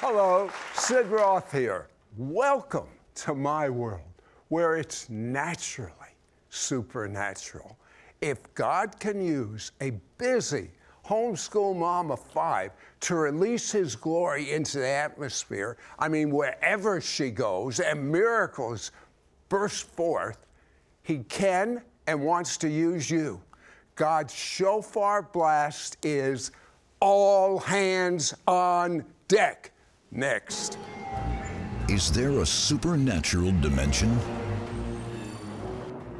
Hello, Sid Roth here. Welcome to my world where it's naturally supernatural. If God can use a busy homeschool mom of five to release his glory into the atmosphere, I mean, wherever she goes and miracles burst forth, he can and wants to use you. God's shofar blast is all hands on deck. Next. Is there a supernatural dimension?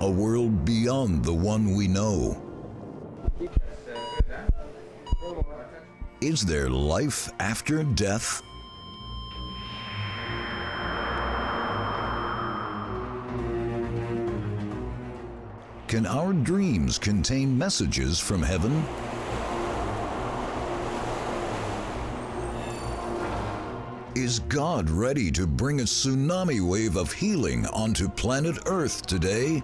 A world beyond the one we know? Is there life after death? Can our dreams contain messages from heaven? Is God ready to bring a tsunami wave of healing onto planet Earth today?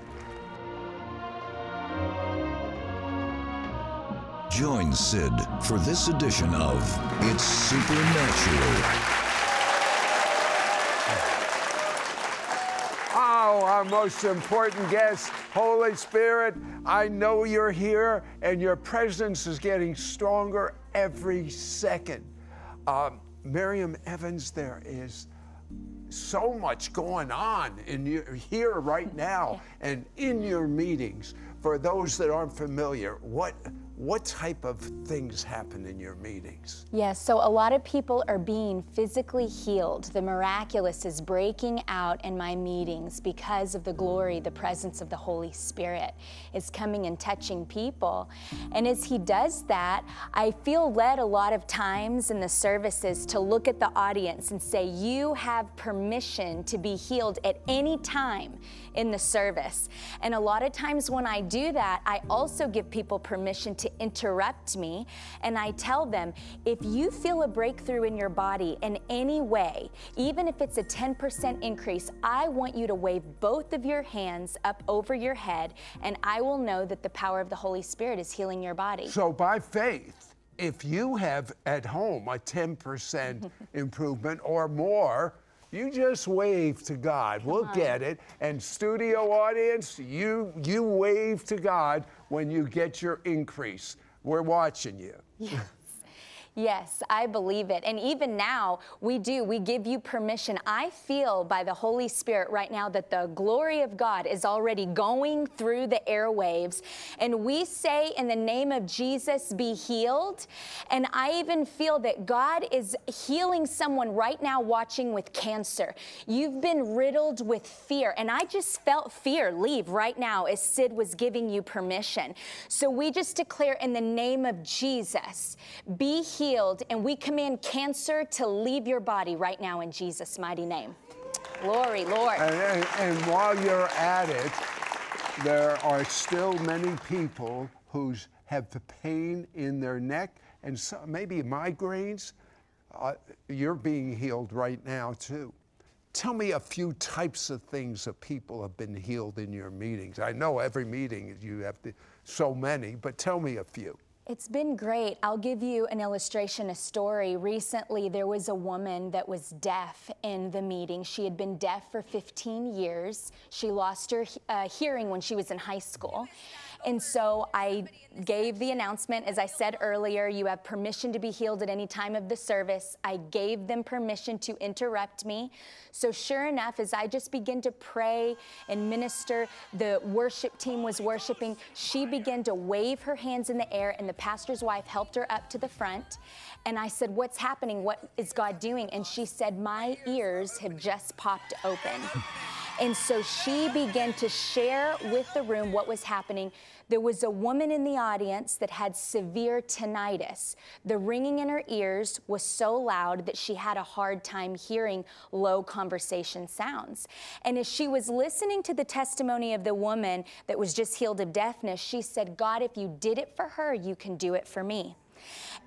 Join Sid for this edition of It's Supernatural. Oh, our most important guest, Holy Spirit, I know you're here and your presence is getting stronger every second. Um, Miriam Evans, there is so much going on in your, here right now and in your meetings. For those that aren't familiar, what what type of things happen in your meetings? Yes, so a lot of people are being physically healed. The miraculous is breaking out in my meetings because of the glory, the presence of the Holy Spirit is coming and touching people. And as He does that, I feel led a lot of times in the services to look at the audience and say, You have permission to be healed at any time in the service. And a lot of times when I do that, I also give people permission to interrupt me. And I tell them, if you feel a breakthrough in your body in any way, even if it's a 10% increase, I want you to wave both of your hands up over your head, and I will know that the power of the Holy Spirit is healing your body. So by faith, if you have at home a 10% improvement or more, you just wave to God. Come we'll on. get it. And studio audience, you you wave to God when you get your increase. We're watching you. Yes. Yes, I believe it. And even now, we do. We give you permission. I feel by the Holy Spirit right now that the glory of God is already going through the airwaves. And we say, in the name of Jesus, be healed. And I even feel that God is healing someone right now watching with cancer. You've been riddled with fear. And I just felt fear leave right now as Sid was giving you permission. So we just declare in the name of Jesus, be healed. And we command cancer to leave your body right now in Jesus' mighty name. Glory, Lord. And, and, and while you're at it, there are still many people who have the pain in their neck and maybe migraines. Uh, you're being healed right now, too. Tell me a few types of things that people have been healed in your meetings. I know every meeting you have to, so many, but tell me a few. It's been great. I'll give you an illustration, a story. Recently, there was a woman that was deaf in the meeting. She had been deaf for 15 years. She lost her uh, hearing when she was in high school. And so I gave the announcement, as I said earlier, you have permission to be healed at any time of the service. I gave them permission to interrupt me. So, sure enough, as I just began to pray and minister, the worship team was worshiping. She began to wave her hands in the air, and the pastor's wife helped her up to the front. And I said, What's happening? What is God doing? And she said, My ears have just popped open. And so she began to share with the room what was happening. There was a woman in the audience that had severe tinnitus. The ringing in her ears was so loud that she had a hard time hearing low conversation sounds. And as she was listening to the testimony of the woman that was just healed of deafness, she said, God, if you did it for her, you can do it for me.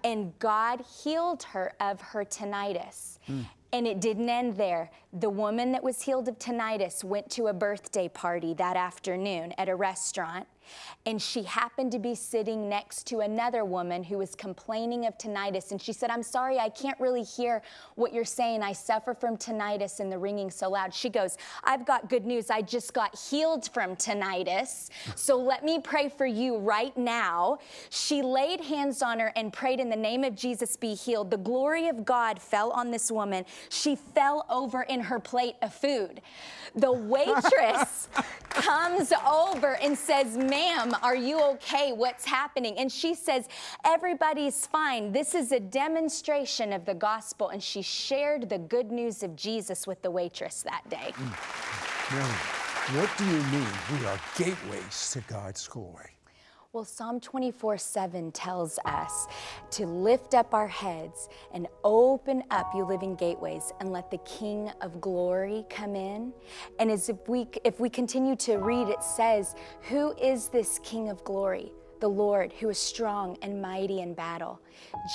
And God healed her of her tinnitus. Hmm. And it didn't end there. The woman that was healed of tinnitus went to a birthday party that afternoon at a restaurant and she happened to be sitting next to another woman who was complaining of tinnitus. And she said, I'm sorry, I can't really hear what you're saying. I suffer from tinnitus and the ringing so loud. She goes, I've got good news. I just got healed from tinnitus. So let me pray for you right now. She laid hands on her and prayed in the name of Jesus, be healed. The glory of God fell on this woman. She fell over in her plate of food. The waitress comes over and says, Ma'am, are you okay? What's happening? And she says, Everybody's fine. This is a demonstration of the gospel. And she shared the good news of Jesus with the waitress that day. Mm. Now, what do you mean we are gateways to God's glory? Well, Psalm 24 7 tells us to lift up our heads and open up, you living gateways, and let the King of glory come in. And as if we, if we continue to read, it says, Who is this King of glory? The Lord who is strong and mighty in battle.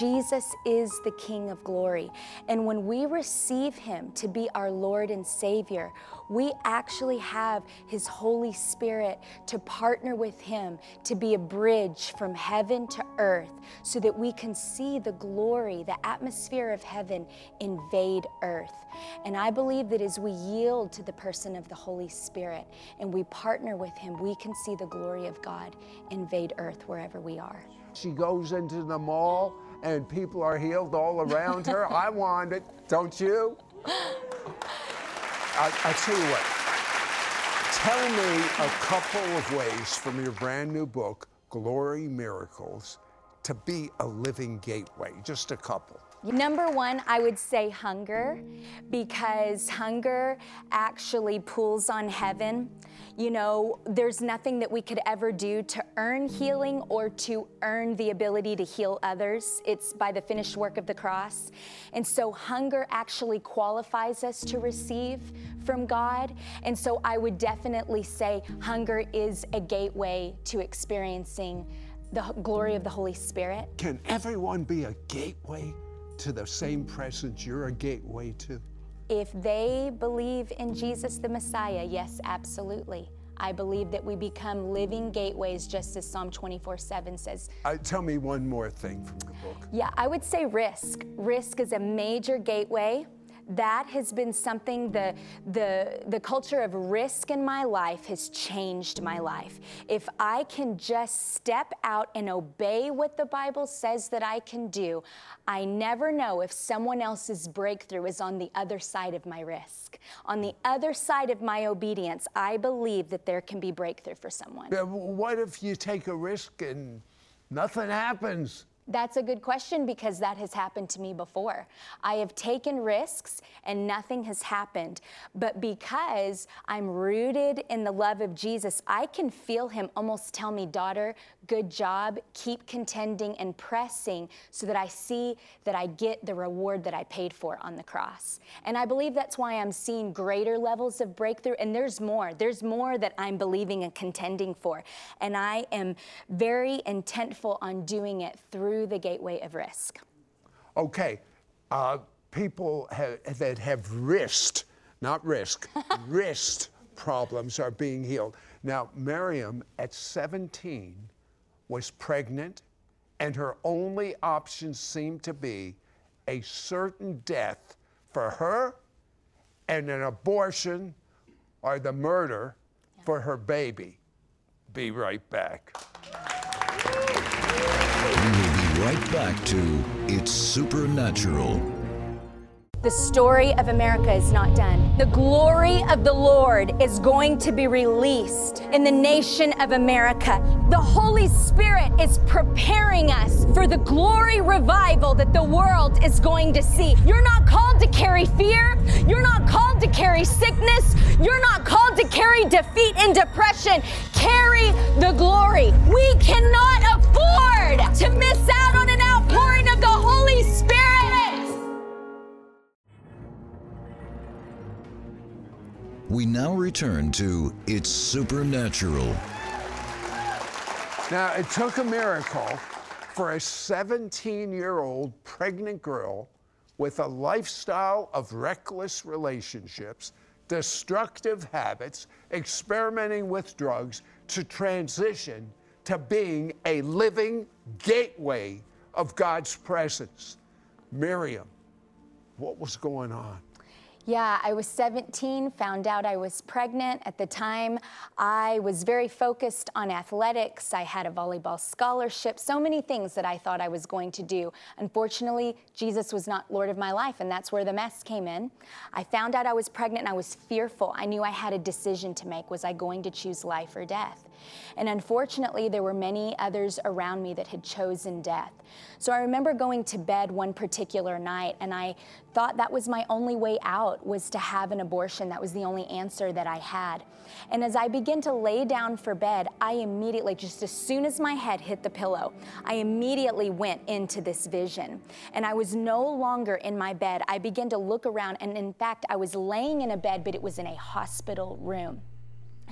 Jesus is the King of glory. And when we receive him to be our Lord and Savior, we actually have his Holy Spirit to partner with him to be a bridge from heaven to earth so that we can see the glory, the atmosphere of heaven invade earth. And I believe that as we yield to the person of the Holy Spirit and we partner with him, we can see the glory of God invade earth wherever we are. She goes into the mall and people are healed all around her. I want it, don't you? I, I tell you what, tell me a couple of ways from your brand new book, Glory Miracles, to be a living gateway. Just a couple. Number one, I would say hunger, because hunger actually pulls on heaven. You know, there's nothing that we could ever do to earn healing or to earn the ability to heal others. It's by the finished work of the cross. And so, hunger actually qualifies us to receive from God. And so, I would definitely say hunger is a gateway to experiencing the glory of the Holy Spirit. Can everyone be a gateway to the same presence you're a gateway to? If they believe in Jesus the Messiah, yes, absolutely. I believe that we become living gateways, just as Psalm 24 7 says. Uh, tell me one more thing from the book. Yeah, I would say risk. Risk is a major gateway that has been something the, the, the culture of risk in my life has changed my life. If I can just step out and obey what the Bible says that I can do, I never know if someone else's breakthrough is on the other side of my risk. On the other side of my obedience, I believe that there can be breakthrough for someone. What if you take a risk and nothing happens? That's a good question because that has happened to me before. I have taken risks and nothing has happened. But because I'm rooted in the love of Jesus, I can feel Him almost tell me, daughter, good job, keep contending and pressing so that I see that I get the reward that I paid for on the cross. And I believe that's why I'm seeing greater levels of breakthrough. And there's more. There's more that I'm believing and contending for. And I am very intentful on doing it through the gateway of risk. Okay. Uh, people have, that have wrist, not risk, wrist problems are being healed. Now, Miriam at 17 was pregnant, and her only option seemed to be a certain death for her and an abortion or the murder yeah. for her baby. Be right back. Right back to It's Supernatural. The story of America is not done. The glory of the Lord is going to be released in the nation of America. The Holy Spirit is preparing us for the glory revival that the world is going to see. You're not called to carry fear. You're not called to carry sickness. You're not called to carry defeat and depression. Carry the glory. We cannot afford to miss out on an outpouring of the Holy Spirit. We now return to It's Supernatural. Now, it took a miracle for a 17 year old pregnant girl with a lifestyle of reckless relationships, destructive habits, experimenting with drugs, to transition to being a living gateway of God's presence. Miriam, what was going on? Yeah, I was 17, found out I was pregnant. At the time, I was very focused on athletics. I had a volleyball scholarship, so many things that I thought I was going to do. Unfortunately, Jesus was not Lord of my life, and that's where the mess came in. I found out I was pregnant and I was fearful. I knew I had a decision to make. Was I going to choose life or death? And unfortunately, there were many others around me that had chosen death. So I remember going to bed one particular night and I thought that was my only way out was to have an abortion. That was the only answer that I had. And as I began to lay down for bed, I immediately, just as soon as my head hit the pillow, I immediately went into this vision. And I was no longer in my bed. I began to look around, and in fact, I was laying in a bed, but it was in a hospital room.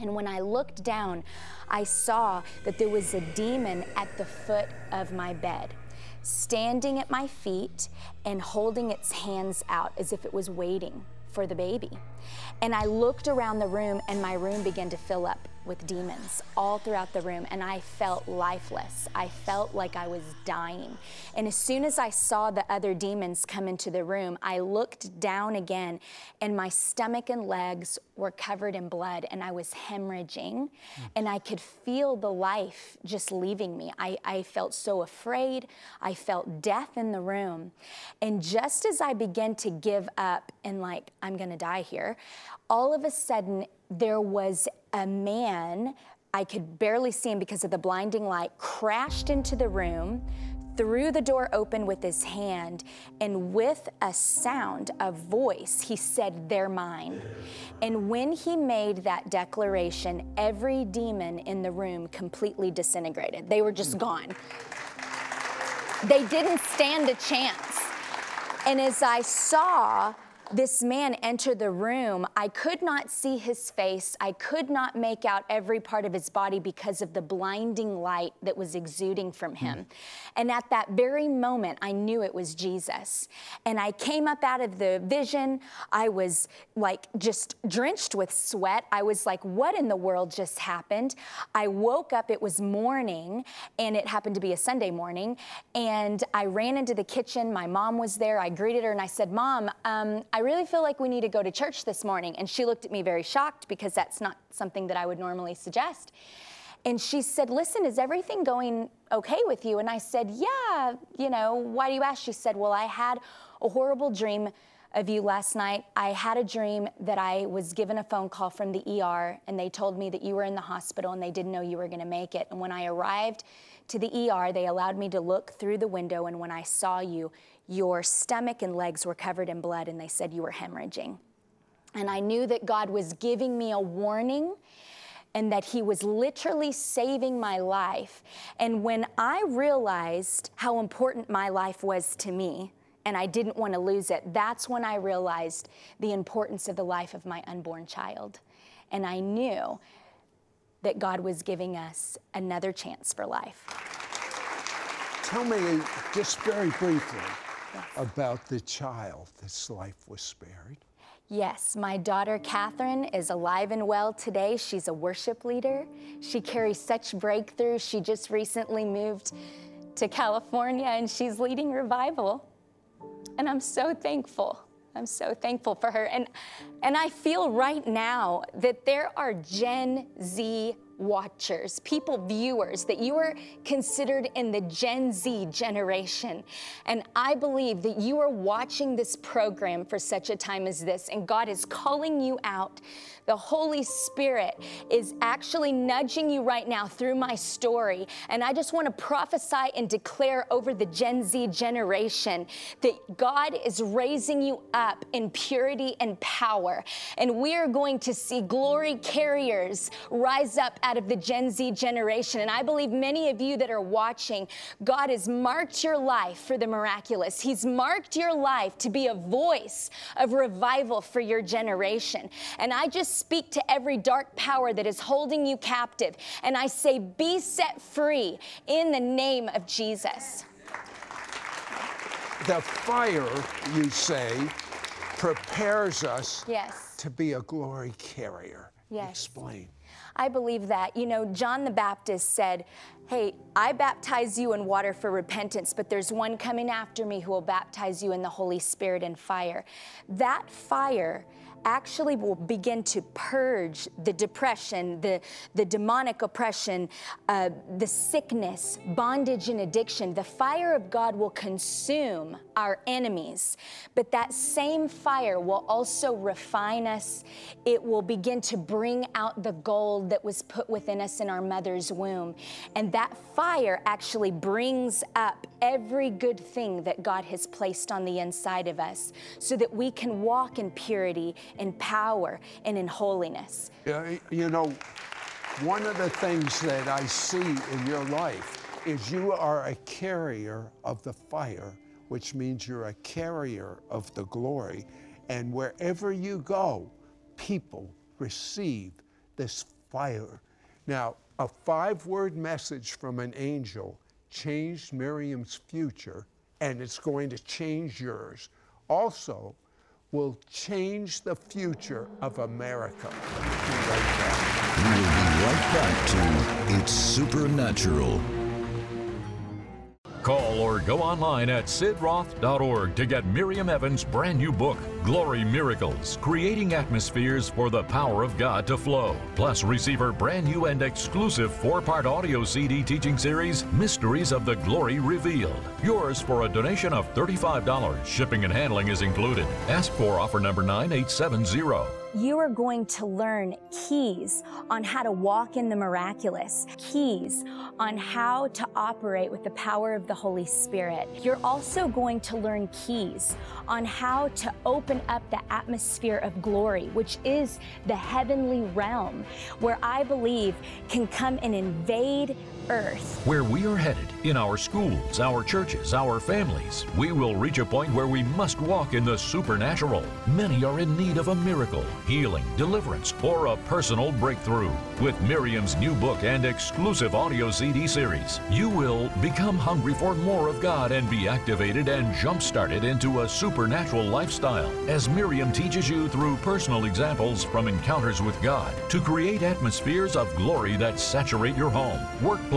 And when I looked down, I saw that there was a demon at the foot of my bed, standing at my feet and holding its hands out as if it was waiting for the baby. And I looked around the room, and my room began to fill up with demons all throughout the room, and I felt lifeless. I felt like I was dying. And as soon as I saw the other demons come into the room, I looked down again, and my stomach and legs were covered in blood, and I was hemorrhaging, hmm. and I could feel the life just leaving me. I, I felt so afraid. I felt death in the room. And just as I began to give up and, like, I'm gonna die here, all of a sudden, there was a man, I could barely see him because of the blinding light, crashed into the room, threw the door open with his hand, and with a sound, a voice, he said, They're mine. And when he made that declaration, every demon in the room completely disintegrated. They were just hmm. gone. They didn't stand a chance. And as I saw, this man entered the room. I could not see his face. I could not make out every part of his body because of the blinding light that was exuding from him. Mm. And at that very moment, I knew it was Jesus. And I came up out of the vision. I was like just drenched with sweat. I was like, what in the world just happened? I woke up, it was morning, and it happened to be a Sunday morning. And I ran into the kitchen. My mom was there. I greeted her and I said, Mom, um, I I really feel like we need to go to church this morning. And she looked at me very shocked because that's not something that I would normally suggest. And she said, Listen, is everything going okay with you? And I said, Yeah, you know, why do you ask? She said, Well, I had a horrible dream of you last night. I had a dream that I was given a phone call from the ER and they told me that you were in the hospital and they didn't know you were going to make it. And when I arrived to the ER, they allowed me to look through the window. And when I saw you, your stomach and legs were covered in blood, and they said you were hemorrhaging. And I knew that God was giving me a warning and that He was literally saving my life. And when I realized how important my life was to me, and I didn't want to lose it, that's when I realized the importance of the life of my unborn child. And I knew that God was giving us another chance for life. Tell me just very briefly. About the child that's life was spared. Yes, my daughter Catherine is alive and well today. She's a worship leader. She carries such breakthrough. She just recently moved to California and she's leading revival. And I'm so thankful. I'm so thankful for her. And, and I feel right now that there are Gen Z watchers, people, viewers, that you are considered in the Gen Z generation. And I believe that you are watching this program for such a time as this, and God is calling you out. The Holy Spirit is actually nudging you right now through my story. And I just want to prophesy and declare over the Gen Z generation that God is raising you up in purity and power. And we are going to see glory carriers rise up out of the Gen Z generation. And I believe many of you that are watching, God has marked your life for the miraculous. He's marked your life to be a voice of revival for your generation. And I just speak to every dark power that is holding you captive. And I say, be set free in the name of Jesus. the fire, you say, prepares us Yes. to be a glory carrier. Yes. Explain. I believe that. You know, John the Baptist said, Hey, I baptize you in water for repentance, but there's one coming after me who will baptize you in the Holy Spirit and fire. That fire actually will begin to purge the depression, the, the demonic oppression, uh, the sickness, bondage, and addiction. The fire of God will consume our enemies, but that same fire will also refine us. It will begin to bring out the gold that was put within us in our mother's womb. And that fire actually brings up every good thing that God has placed on the inside of us so that we can walk in purity in power and in holiness. You know, one of the things that I see in your life is you are a carrier of the fire, which means you're a carrier of the glory. And wherever you go, people receive this fire. Now, a five word message from an angel changed Miriam's future, and it's going to change yours. Also, will change the future of America. Be right back. We will be right back to It's Supernatural. Call or go online at sidroth.org to get Miriam Evans' brand new book, Glory Miracles Creating Atmospheres for the Power of God to Flow. Plus, receive her brand new and exclusive four part audio CD teaching series, Mysteries of the Glory Revealed. Yours for a donation of $35. Shipping and handling is included. Ask for offer number 9870. You are going to learn keys on how to walk in the miraculous, keys on how to operate with the power of the Holy Spirit. You're also going to learn keys on how to open up the atmosphere of glory, which is the heavenly realm, where I believe can come and invade earth. Where we are headed in our schools, our churches, our families, we will reach a point where we must walk in the supernatural. Many are in need of a miracle, healing, deliverance, or a personal breakthrough. With Miriam's new book and exclusive audio CD series, you will become hungry for more of God and be activated and jump started into a supernatural lifestyle as Miriam teaches you through personal examples from encounters with God to create atmospheres of glory that saturate your home,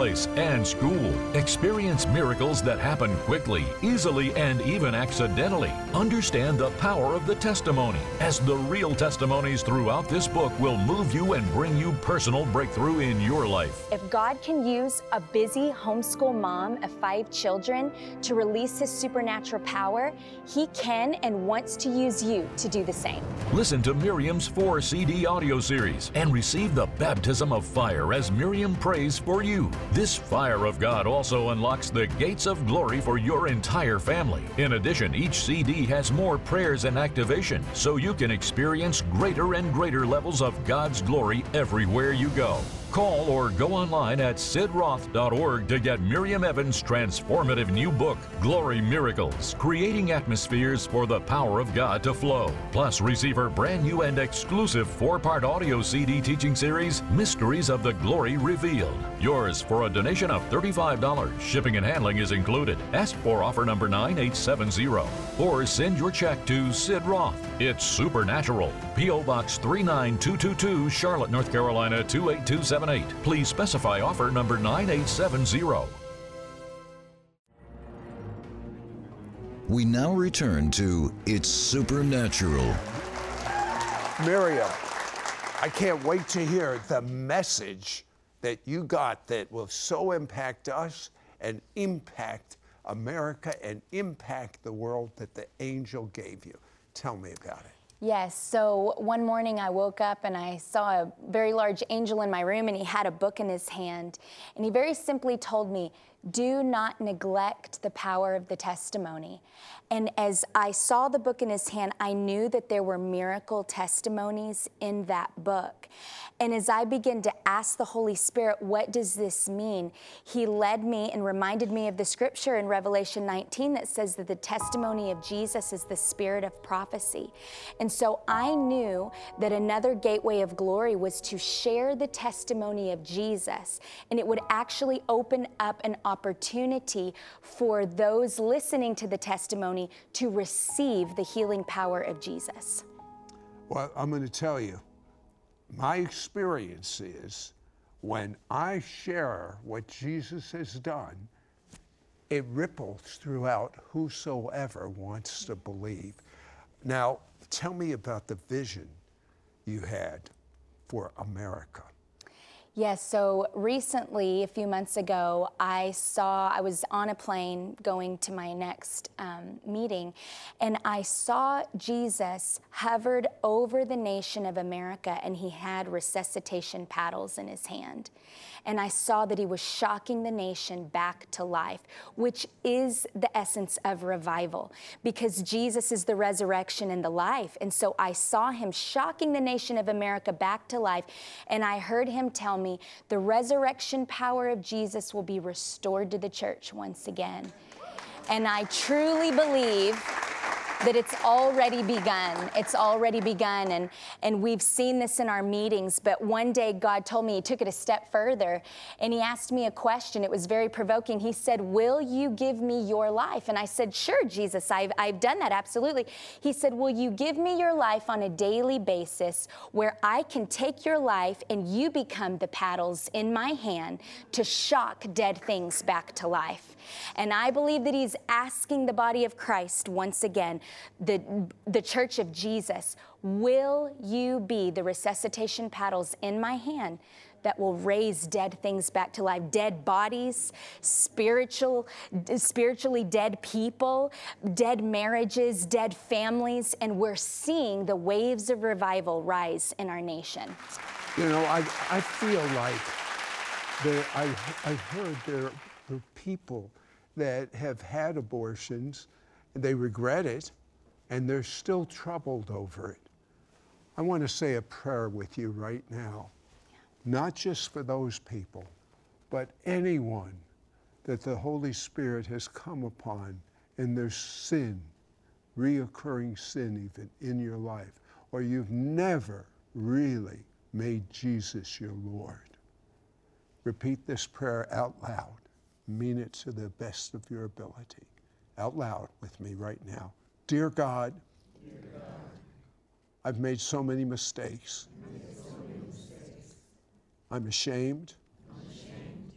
workplace, and school. Experience miracles that happen quickly, easily, and even accidentally. Understand the power of the testimony, as the real testimonies throughout this book will move you and bring you personal breakthrough in your life. If God can use a busy homeschool mom of five children to release his supernatural power, he can and wants to use you to do the same. Listen to Miriam's four CD audio series and receive the baptism of fire as Miriam prays for you. This fire of God also unlocks the gates of glory for your entire family. In addition, each CD has more prayers and activation so you can experience greater and greater levels of God's glory everywhere you go. Call or go online at sidroth.org to get Miriam Evans' transformative new book, Glory Miracles Creating Atmospheres for the Power of God to Flow. Plus, receive her brand new and exclusive four part audio CD teaching series, Mysteries of the Glory Revealed. Yours for a donation of $35. Shipping and handling is included. Ask for offer number 9870 or send your check to Sid Roth. It's Supernatural. P.O. Box 39222, Charlotte, North Carolina 28278. Please specify offer number 9870. We now return to It's Supernatural. Miriam, I can't wait to hear the message that you got that will so impact us and impact America and impact the world that the angel gave you. Tell me about it. Yes, so one morning I woke up and I saw a very large angel in my room and he had a book in his hand. And he very simply told me, Do not neglect the power of the testimony. And as I saw the book in his hand, I knew that there were miracle testimonies in that book. And as I began to ask the Holy Spirit, what does this mean? He led me and reminded me of the scripture in Revelation 19 that says that the testimony of Jesus is the spirit of prophecy. And so I knew that another gateway of glory was to share the testimony of Jesus, and it would actually open up an opportunity for those listening to the testimony to receive the healing power of Jesus. Well, I'm going to tell you, my experience is when I share what Jesus has done, it ripples throughout whosoever wants to believe. Now, tell me about the vision you had for America. Yes, so recently, a few months ago, I saw, I was on a plane going to my next um, meeting, and I saw Jesus hovered over the nation of America, and he had resuscitation paddles in his hand and I saw that he was shocking the nation back to life, which is the essence of revival because Jesus is the resurrection and the life. And so I saw him shocking the nation of America back to life, and I heard him tell me the resurrection power of Jesus will be restored to the church once again. And I truly believe that it's already begun. It's already begun. And, and we've seen this in our meetings. But one day God told me, He took it a step further and He asked me a question. It was very provoking. He said, Will you give me your life? And I said, Sure, Jesus, I've, I've done that, absolutely. He said, Will you give me your life on a daily basis where I can take your life and you become the paddles in my hand to shock dead things back to life? And I believe that He's asking the body of Christ once again the, the church of Jesus, will you be the resuscitation paddles in my hand that will raise dead things back to life? Dead bodies spiritual spiritually dead people dead marriages dead families and we're seeing the waves of revival rise in our nation. You know i, I feel like there, I, I heard there are people that have had abortions. And they regret it and they're still troubled over it. I want to say a prayer with you right now, not just for those people, but anyone that the Holy Spirit has come upon in their sin, reoccurring sin even in your life, or you've never really made Jesus your Lord. Repeat this prayer out loud. Mean it to the best of your ability. Out loud with me right now. Dear God, I've made so many mistakes. I'm, ashamed, I'm ashamed,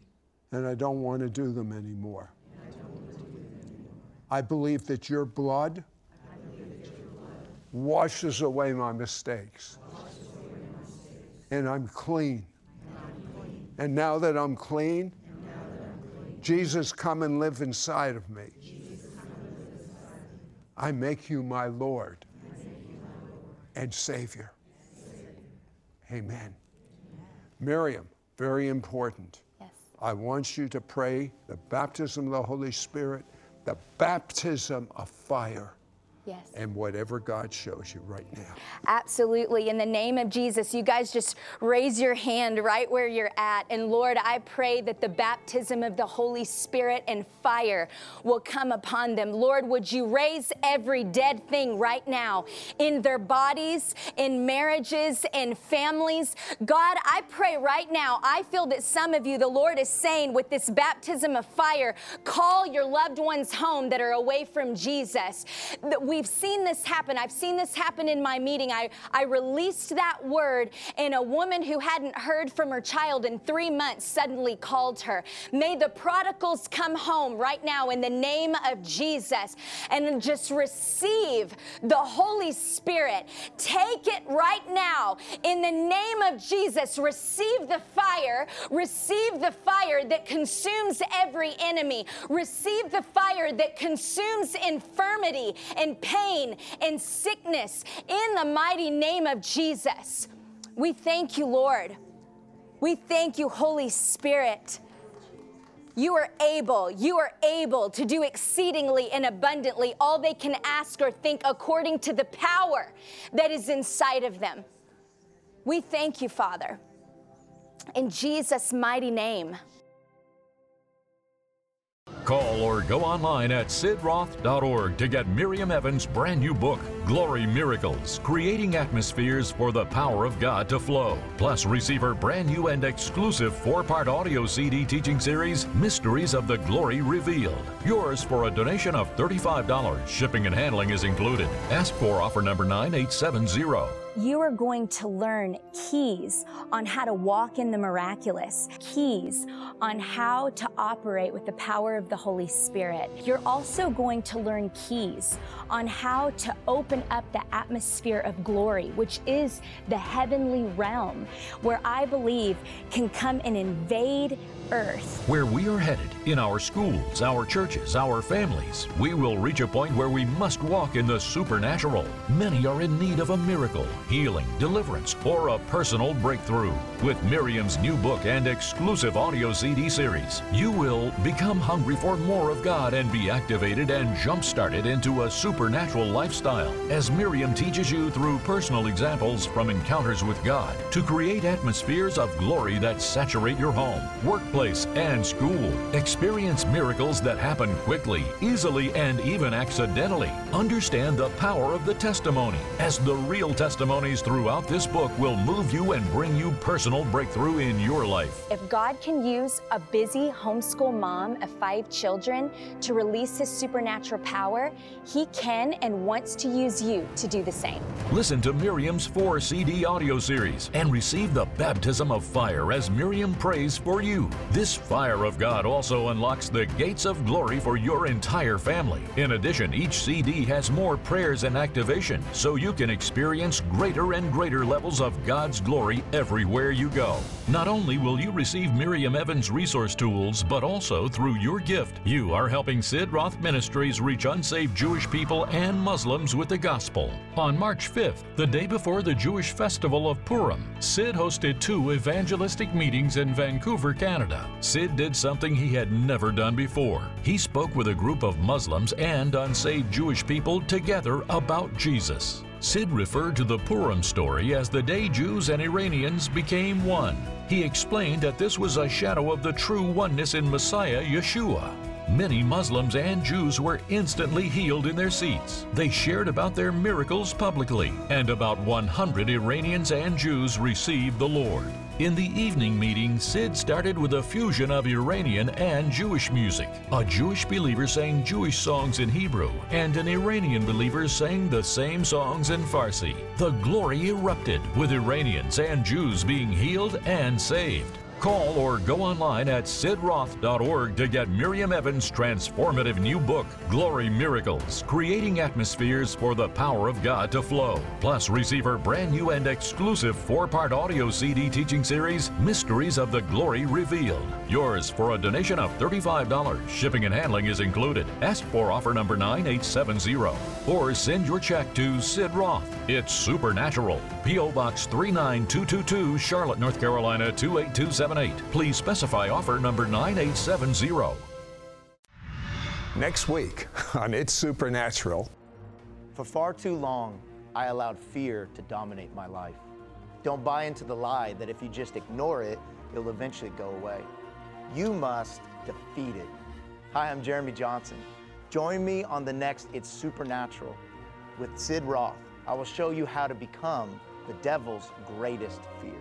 and I don't want to do them anymore. I believe that your blood, washes away my mistakes. And, I'm clean. and now that I'm clean, that I'm clean Jesus, come and live inside of me. I make you my Lord, and Savior. Amen. Amen. Miriam, very important. Yes. I want you to pray the baptism of the Holy Spirit, the baptism of fire Yes. And whatever God shows you right now. Absolutely. In the name of Jesus, you guys just raise your hand right where you're at. And Lord, I pray that the baptism of the Holy Spirit and fire will come upon them. Lord, would you raise every dead thing right now in their bodies, in marriages, in families? God, I pray right now, I feel that some of you, the Lord is saying with this baptism of fire, call your loved ones home that are away from Jesus. That we we've seen this happen. I've seen this happen in my meeting. I, I released that word, and a woman who hadn't heard from her child in three months suddenly called her. May the prodigals come home right now in the name of Jesus and just receive the Holy Spirit. Take it right now in the name of Jesus. Receive the fire. Receive the fire that consumes every enemy. Receive the fire that consumes infirmity and pain and sickness in the mighty name of Jesus. We thank you, Lord. We thank you, Holy Spirit. You are able, you are able to do exceedingly and abundantly all they can ask or think according to the power that is inside of them. We thank you, Father. In Jesus' mighty name. Call or go online at sidroth.org to get Miriam Evans' brand new book, Glory Miracles, creating atmospheres for the power of God to flow. Plus, receive her brand new and exclusive four part audio CD teaching series, Mysteries of the Glory Revealed. Yours for a donation of $35. Shipping and handling is included. Ask for offer number 9870 you are going to learn keys on how to walk in the miraculous, keys on how to operate with the power of the Holy Spirit. You're also going to learn keys on how to open up the atmosphere of glory, which is the heavenly realm, where I believe can come and invade earth. Where we are headed in our schools, our churches, our families, we will reach a point where we must walk in the supernatural. Many are in need of a miracle healing, deliverance, or a personal breakthrough. With Miriam's new book and exclusive audio CD series, you will become hungry for more of God and be activated and jump started into a supernatural lifestyle as Miriam teaches you through personal examples from encounters with God to create atmospheres of glory that saturate your home, workplace, and school. Experience miracles that happen quickly, easily, and even accidentally. Understand the power of the testimony as the real testimonies throughout this book will move you and bring you personal breakthrough in your life. If God can use a busy homeschool mom of five children to release his supernatural power, he can and wants to use you to do the same. Listen to Miriam's four CD audio series and receive the baptism of fire as Miriam prays for you. This fire of God also unlocks the gates of glory for your entire family. In addition, each CD has more prayers and activation so you can experience greater and greater levels of God's glory everywhere you go. Not only will you receive Miriam Evans resource tools, but also through your gift, you are helping Sid Roth Ministries reach unsaved Jewish people and Muslims with the gospel. On March 5th, the day before the Jewish festival of Purim, Sid hosted two evangelistic meetings in Vancouver, Canada. Sid did something he had never done before. He spoke with a group of Muslims and unsaved Jewish people together about Jesus. Sid referred to the Purim story as the day Jews and Iranians became one. He explained that this was a shadow of the true oneness in Messiah Yeshua. Many Muslims and Jews were instantly healed in their seats. They shared about their miracles publicly, and about 100 Iranians and Jews received the Lord. In the evening meeting, Sid started with a fusion of Iranian and Jewish music. A Jewish believer sang Jewish songs in Hebrew, and an Iranian believer sang the same songs in Farsi. The glory erupted, with Iranians and Jews being healed and saved. Call or go online at sidroth.org to get Miriam Evans' transformative new book, Glory Miracles Creating Atmospheres for the Power of God to Flow. Plus, receive her brand new and exclusive four part audio CD teaching series, Mysteries of the Glory Revealed. Yours for a donation of $35. Shipping and handling is included. Ask for offer number 9870 or send your check to Sid Roth. It's supernatural. P.O. Box 39222, Charlotte, North Carolina 28277. Please specify offer number 9870. Next week on It's Supernatural. For far too long, I allowed fear to dominate my life. Don't buy into the lie that if you just ignore it, it'll eventually go away. You must defeat it. Hi, I'm Jeremy Johnson. Join me on the next It's Supernatural with Sid Roth. I will show you how to become the devil's greatest fear.